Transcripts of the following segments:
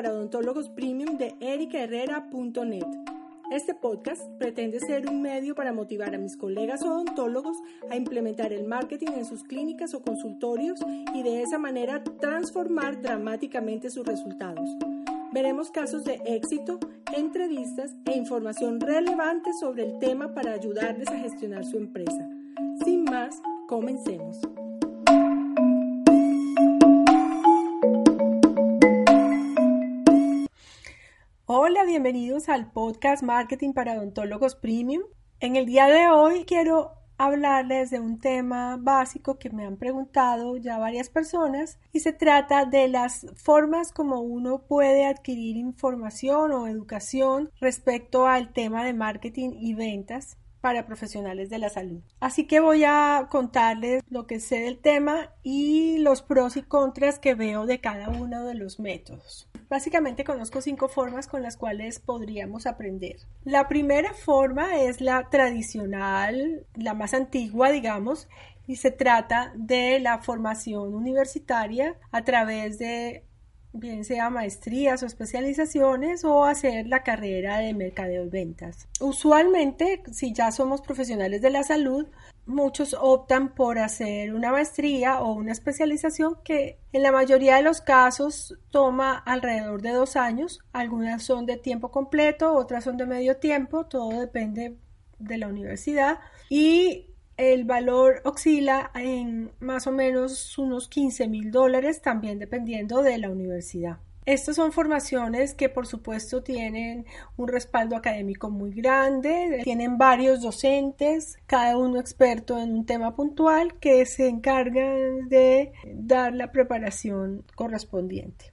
Para Odontólogos Premium de ericaherrera.net. Este podcast pretende ser un medio para motivar a mis colegas odontólogos a implementar el marketing en sus clínicas o consultorios y de esa manera transformar dramáticamente sus resultados. Veremos casos de éxito, entrevistas e información relevante sobre el tema para ayudarles a gestionar su empresa. Sin más, comencemos. Hola, bienvenidos al podcast Marketing para Odontólogos Premium. En el día de hoy quiero hablarles de un tema básico que me han preguntado ya varias personas y se trata de las formas como uno puede adquirir información o educación respecto al tema de marketing y ventas para profesionales de la salud. Así que voy a contarles lo que sé del tema y los pros y contras que veo de cada uno de los métodos. Básicamente conozco cinco formas con las cuales podríamos aprender. La primera forma es la tradicional, la más antigua, digamos, y se trata de la formación universitaria a través de bien sea maestrías o especializaciones o hacer la carrera de mercadeo y ventas. Usualmente, si ya somos profesionales de la salud, muchos optan por hacer una maestría o una especialización que en la mayoría de los casos toma alrededor de dos años. Algunas son de tiempo completo, otras son de medio tiempo, todo depende de la universidad. Y el valor oscila en más o menos unos 15 mil dólares, también dependiendo de la universidad. Estas son formaciones que por supuesto tienen un respaldo académico muy grande, tienen varios docentes, cada uno experto en un tema puntual que se encargan de dar la preparación correspondiente.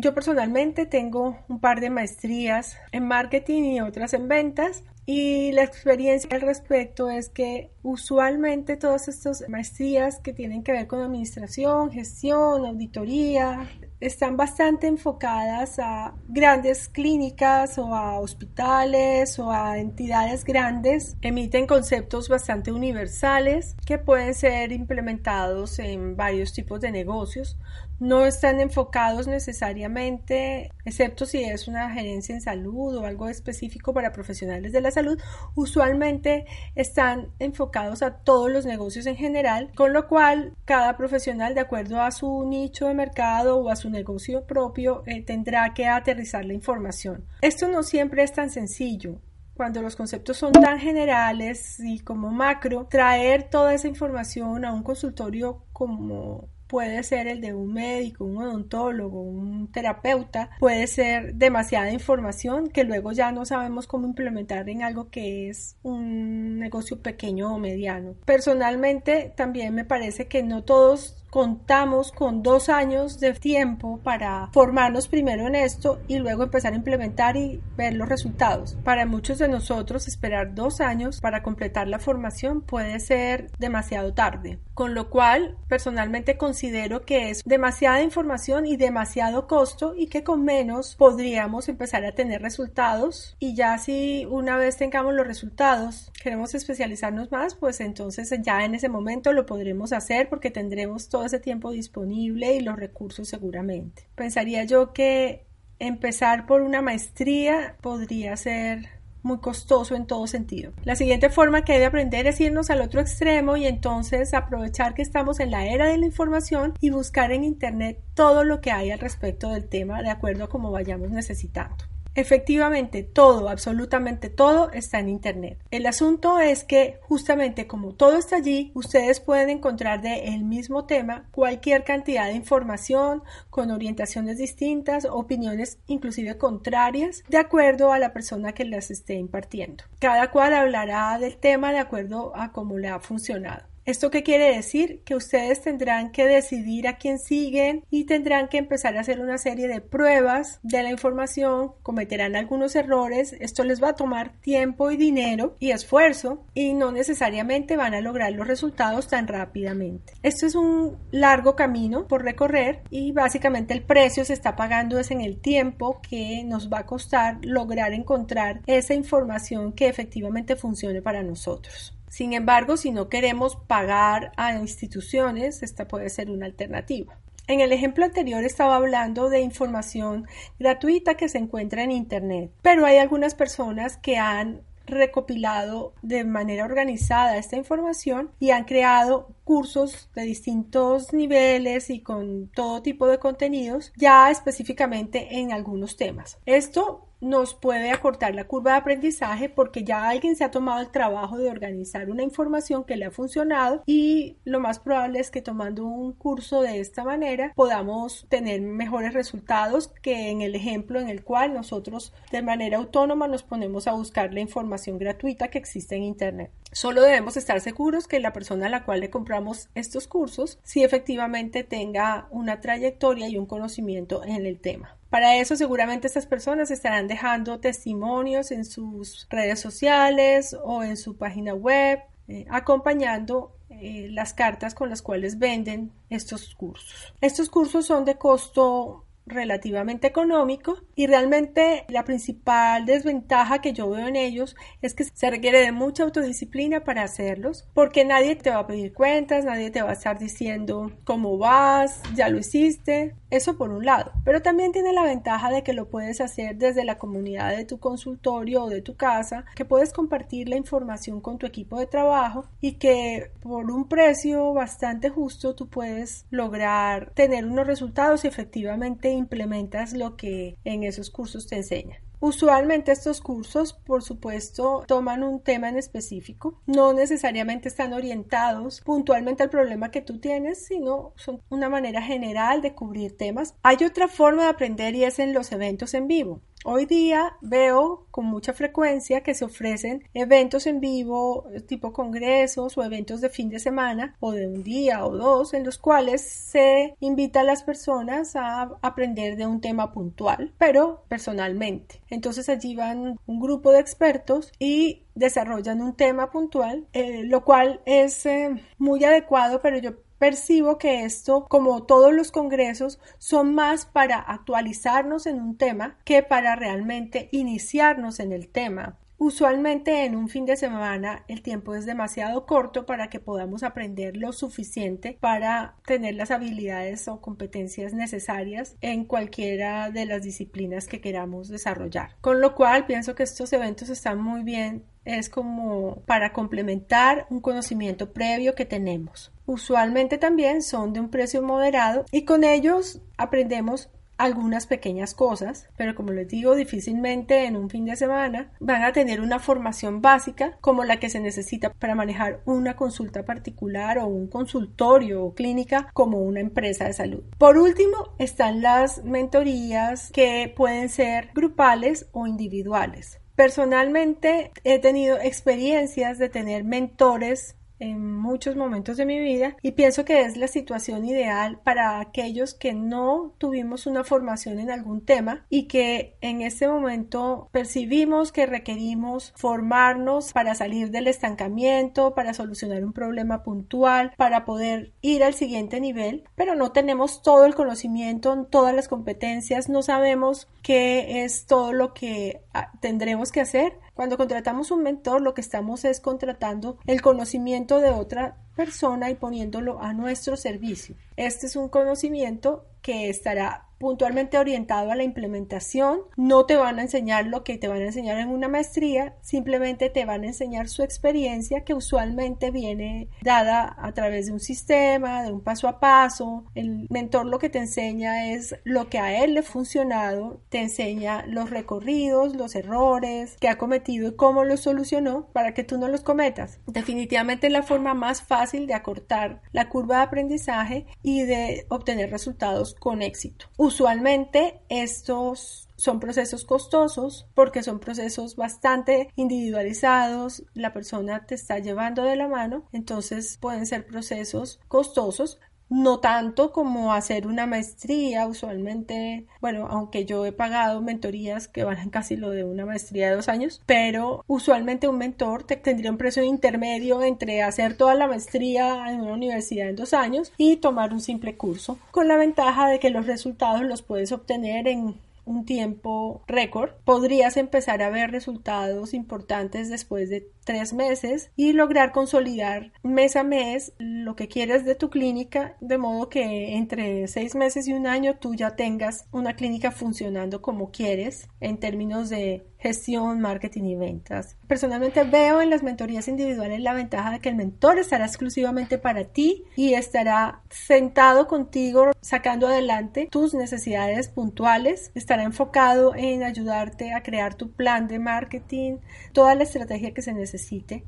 Yo personalmente tengo un par de maestrías en marketing y otras en ventas y la experiencia al respecto es que usualmente todas estas maestrías que tienen que ver con administración, gestión, auditoría, están bastante enfocadas a grandes clínicas o a hospitales o a entidades grandes. Emiten conceptos bastante universales que pueden ser implementados en varios tipos de negocios. No están enfocados necesariamente, excepto si es una gerencia en salud o algo específico para profesionales de la salud, usualmente están enfocados a todos los negocios en general, con lo cual cada profesional, de acuerdo a su nicho de mercado o a su negocio propio eh, tendrá que aterrizar la información. Esto no siempre es tan sencillo. Cuando los conceptos son tan generales y como macro, traer toda esa información a un consultorio como puede ser el de un médico, un odontólogo, un terapeuta, puede ser demasiada información que luego ya no sabemos cómo implementar en algo que es un negocio pequeño o mediano. Personalmente también me parece que no todos contamos con dos años de tiempo para formarnos primero en esto y luego empezar a implementar y ver los resultados. Para muchos de nosotros esperar dos años para completar la formación puede ser demasiado tarde, con lo cual personalmente considero que es demasiada información y demasiado costo y que con menos podríamos empezar a tener resultados y ya si una vez tengamos los resultados queremos especializarnos más pues entonces ya en ese momento lo podremos hacer porque tendremos todo todo ese tiempo disponible y los recursos seguramente. Pensaría yo que empezar por una maestría podría ser muy costoso en todo sentido. La siguiente forma que debe aprender es irnos al otro extremo y entonces aprovechar que estamos en la era de la información y buscar en Internet todo lo que hay al respecto del tema de acuerdo a cómo vayamos necesitando. Efectivamente, todo, absolutamente todo está en Internet. El asunto es que justamente como todo está allí, ustedes pueden encontrar de el mismo tema cualquier cantidad de información con orientaciones distintas, opiniones inclusive contrarias, de acuerdo a la persona que las esté impartiendo. Cada cual hablará del tema de acuerdo a cómo le ha funcionado. ¿Esto qué quiere decir? Que ustedes tendrán que decidir a quién siguen y tendrán que empezar a hacer una serie de pruebas de la información, cometerán algunos errores, esto les va a tomar tiempo y dinero y esfuerzo y no necesariamente van a lograr los resultados tan rápidamente. Esto es un largo camino por recorrer y básicamente el precio se está pagando es en el tiempo que nos va a costar lograr encontrar esa información que efectivamente funcione para nosotros. Sin embargo, si no queremos pagar a instituciones, esta puede ser una alternativa. En el ejemplo anterior estaba hablando de información gratuita que se encuentra en Internet, pero hay algunas personas que han recopilado de manera organizada esta información y han creado cursos de distintos niveles y con todo tipo de contenidos ya específicamente en algunos temas. Esto nos puede acortar la curva de aprendizaje porque ya alguien se ha tomado el trabajo de organizar una información que le ha funcionado y lo más probable es que tomando un curso de esta manera podamos tener mejores resultados que en el ejemplo en el cual nosotros de manera autónoma nos ponemos a buscar la información gratuita que existe en Internet. Solo debemos estar seguros que la persona a la cual le compramos estos cursos si efectivamente tenga una trayectoria y un conocimiento en el tema. Para eso seguramente estas personas estarán dejando testimonios en sus redes sociales o en su página web, eh, acompañando eh, las cartas con las cuales venden estos cursos. Estos cursos son de costo relativamente económico y realmente la principal desventaja que yo veo en ellos es que se requiere de mucha autodisciplina para hacerlos porque nadie te va a pedir cuentas, nadie te va a estar diciendo cómo vas, ya lo hiciste, eso por un lado, pero también tiene la ventaja de que lo puedes hacer desde la comunidad de tu consultorio o de tu casa, que puedes compartir la información con tu equipo de trabajo y que por un precio bastante justo tú puedes lograr tener unos resultados y efectivamente implementas lo que en esos cursos te enseñan. Usualmente estos cursos, por supuesto, toman un tema en específico. No necesariamente están orientados puntualmente al problema que tú tienes, sino son una manera general de cubrir temas. Hay otra forma de aprender y es en los eventos en vivo. Hoy día veo con mucha frecuencia que se ofrecen eventos en vivo tipo congresos o eventos de fin de semana o de un día o dos en los cuales se invita a las personas a aprender de un tema puntual, pero personalmente. Entonces allí van un grupo de expertos y desarrollan un tema puntual, eh, lo cual es eh, muy adecuado, pero yo percibo que esto, como todos los congresos, son más para actualizarnos en un tema que para realmente iniciarnos en el tema. Usualmente en un fin de semana el tiempo es demasiado corto para que podamos aprender lo suficiente para tener las habilidades o competencias necesarias en cualquiera de las disciplinas que queramos desarrollar. Con lo cual pienso que estos eventos están muy bien es como para complementar un conocimiento previo que tenemos. Usualmente también son de un precio moderado y con ellos aprendemos algunas pequeñas cosas, pero como les digo, difícilmente en un fin de semana van a tener una formación básica como la que se necesita para manejar una consulta particular o un consultorio o clínica como una empresa de salud. Por último, están las mentorías que pueden ser grupales o individuales. Personalmente he tenido experiencias de tener mentores en muchos momentos de mi vida y pienso que es la situación ideal para aquellos que no tuvimos una formación en algún tema y que en este momento percibimos que requerimos formarnos para salir del estancamiento, para solucionar un problema puntual, para poder ir al siguiente nivel, pero no tenemos todo el conocimiento, todas las competencias, no sabemos qué es todo lo que tendremos que hacer. Cuando contratamos un mentor, lo que estamos es contratando el conocimiento de otra persona y poniéndolo a nuestro servicio. Este es un conocimiento que estará puntualmente orientado a la implementación. No te van a enseñar lo que te van a enseñar en una maestría, simplemente te van a enseñar su experiencia que usualmente viene dada a través de un sistema, de un paso a paso. El mentor lo que te enseña es lo que a él le ha funcionado, te enseña los recorridos, los errores que ha cometido y cómo los solucionó para que tú no los cometas. Definitivamente la forma más fácil de acortar la curva de aprendizaje y de obtener resultados con éxito. Usualmente estos son procesos costosos porque son procesos bastante individualizados, la persona te está llevando de la mano, entonces pueden ser procesos costosos, no tanto como hacer una maestría, usualmente, bueno, aunque yo he pagado mentorías que valen casi lo de una maestría de dos años, pero usualmente un mentor te tendría un precio intermedio entre hacer toda la maestría en una universidad en dos años y tomar un simple curso, con la ventaja de que los resultados los puedes obtener en un tiempo récord, podrías empezar a ver resultados importantes después de tres meses y lograr consolidar mes a mes lo que quieres de tu clínica, de modo que entre seis meses y un año tú ya tengas una clínica funcionando como quieres en términos de gestión, marketing y ventas. Personalmente veo en las mentorías individuales la ventaja de que el mentor estará exclusivamente para ti y estará sentado contigo sacando adelante tus necesidades puntuales, estará enfocado en ayudarte a crear tu plan de marketing, toda la estrategia que se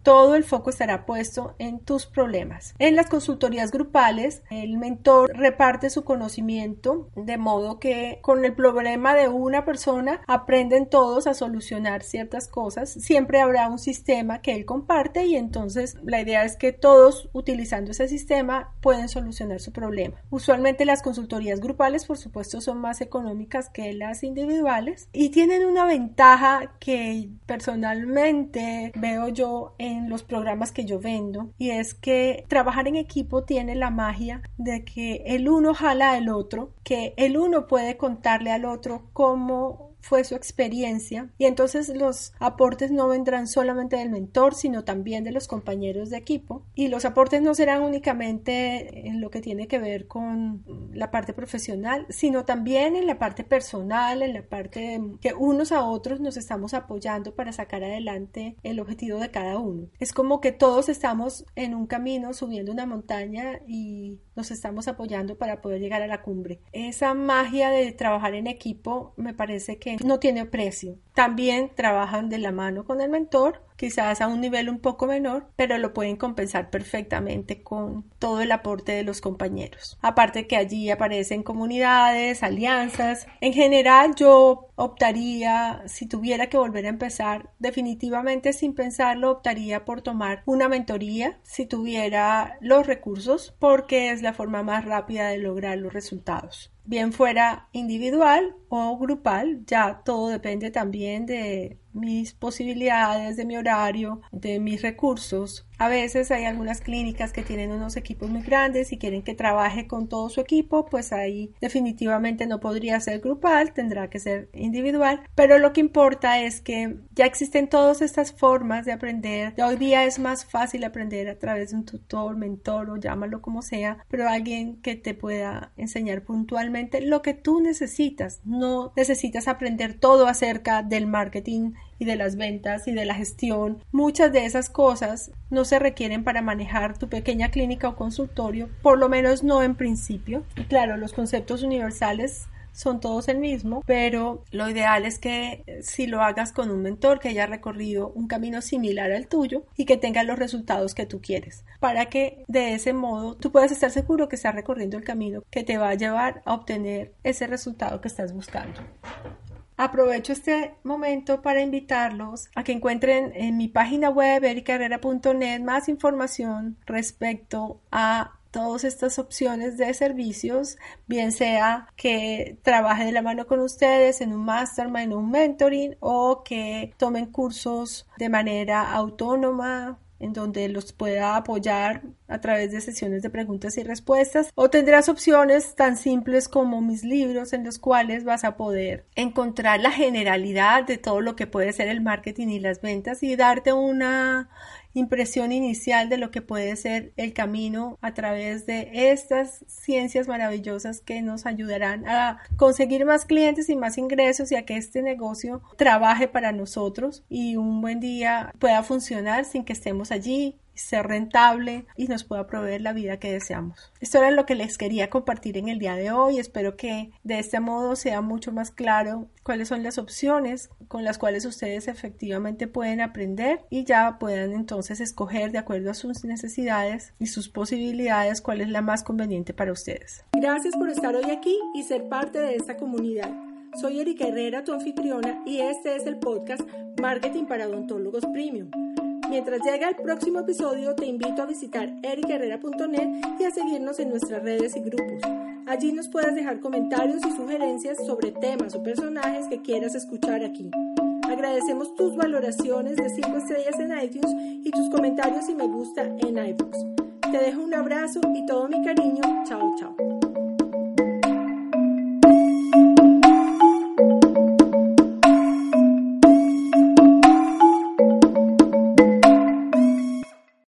todo el foco estará puesto en tus problemas. En las consultorías grupales, el mentor reparte su conocimiento de modo que con el problema de una persona aprenden todos a solucionar ciertas cosas, siempre habrá un sistema que él comparte y entonces la idea es que todos utilizando ese sistema pueden solucionar su problema. Usualmente las consultorías grupales, por supuesto, son más económicas que las individuales y tienen una ventaja que personalmente veo yo en los programas que yo vendo y es que trabajar en equipo tiene la magia de que el uno jala al otro, que el uno puede contarle al otro cómo fue su experiencia. Y entonces los aportes no vendrán solamente del mentor sino también de los compañeros de equipo. Y los aportes no serán únicamente en lo que tiene que ver con la parte profesional sino también en la parte personal en la parte que unos a otros nos estamos apoyando para sacar adelante el objetivo de cada uno. Es como que todos estamos en un camino subiendo una montaña y nos estamos apoyando para poder llegar a la cumbre. Esa magia de trabajar en equipo me parece que no tiene precio. También trabajan de la mano con el mentor quizás a un nivel un poco menor, pero lo pueden compensar perfectamente con todo el aporte de los compañeros. Aparte que allí aparecen comunidades, alianzas. En general yo optaría, si tuviera que volver a empezar, definitivamente sin pensarlo, optaría por tomar una mentoría si tuviera los recursos, porque es la forma más rápida de lograr los resultados bien fuera individual o grupal, ya todo depende también de mis posibilidades, de mi horario, de mis recursos. A veces hay algunas clínicas que tienen unos equipos muy grandes y quieren que trabaje con todo su equipo, pues ahí definitivamente no podría ser grupal, tendrá que ser individual, pero lo que importa es que ya existen todas estas formas de aprender. Hoy día es más fácil aprender a través de un tutor, mentor o llámalo como sea, pero alguien que te pueda enseñar puntualmente lo que tú necesitas. No necesitas aprender todo acerca del marketing y de las ventas y de la gestión. Muchas de esas cosas no se requieren para manejar tu pequeña clínica o consultorio, por lo menos no en principio. Y claro, los conceptos universales son todos el mismo, pero lo ideal es que eh, si lo hagas con un mentor que haya recorrido un camino similar al tuyo y que tenga los resultados que tú quieres, para que de ese modo tú puedas estar seguro que estás recorriendo el camino que te va a llevar a obtener ese resultado que estás buscando. Aprovecho este momento para invitarlos a que encuentren en mi página web ericarrera.net más información respecto a todas estas opciones de servicios, bien sea que trabaje de la mano con ustedes en un mastermind un mentoring o que tomen cursos de manera autónoma en donde los pueda apoyar a través de sesiones de preguntas y respuestas o tendrás opciones tan simples como mis libros en los cuales vas a poder encontrar la generalidad de todo lo que puede ser el marketing y las ventas y darte una impresión inicial de lo que puede ser el camino a través de estas ciencias maravillosas que nos ayudarán a conseguir más clientes y más ingresos y a que este negocio trabaje para nosotros y un buen día pueda funcionar sin que estemos allí ser rentable y nos pueda proveer la vida que deseamos. Esto era lo que les quería compartir en el día de hoy. Espero que de este modo sea mucho más claro cuáles son las opciones con las cuales ustedes efectivamente pueden aprender y ya puedan entonces escoger de acuerdo a sus necesidades y sus posibilidades cuál es la más conveniente para ustedes. Gracias por estar hoy aquí y ser parte de esta comunidad. Soy Erika Herrera, tu anfitriona, y este es el podcast Marketing para Odontólogos Premium Mientras llega el próximo episodio, te invito a visitar ericherrera.net y a seguirnos en nuestras redes y grupos. Allí nos puedes dejar comentarios y sugerencias sobre temas o personajes que quieras escuchar aquí. Agradecemos tus valoraciones de 5 estrellas en iTunes y tus comentarios y me gusta en iBooks. Te dejo un abrazo y todo mi cariño. Chao, chao.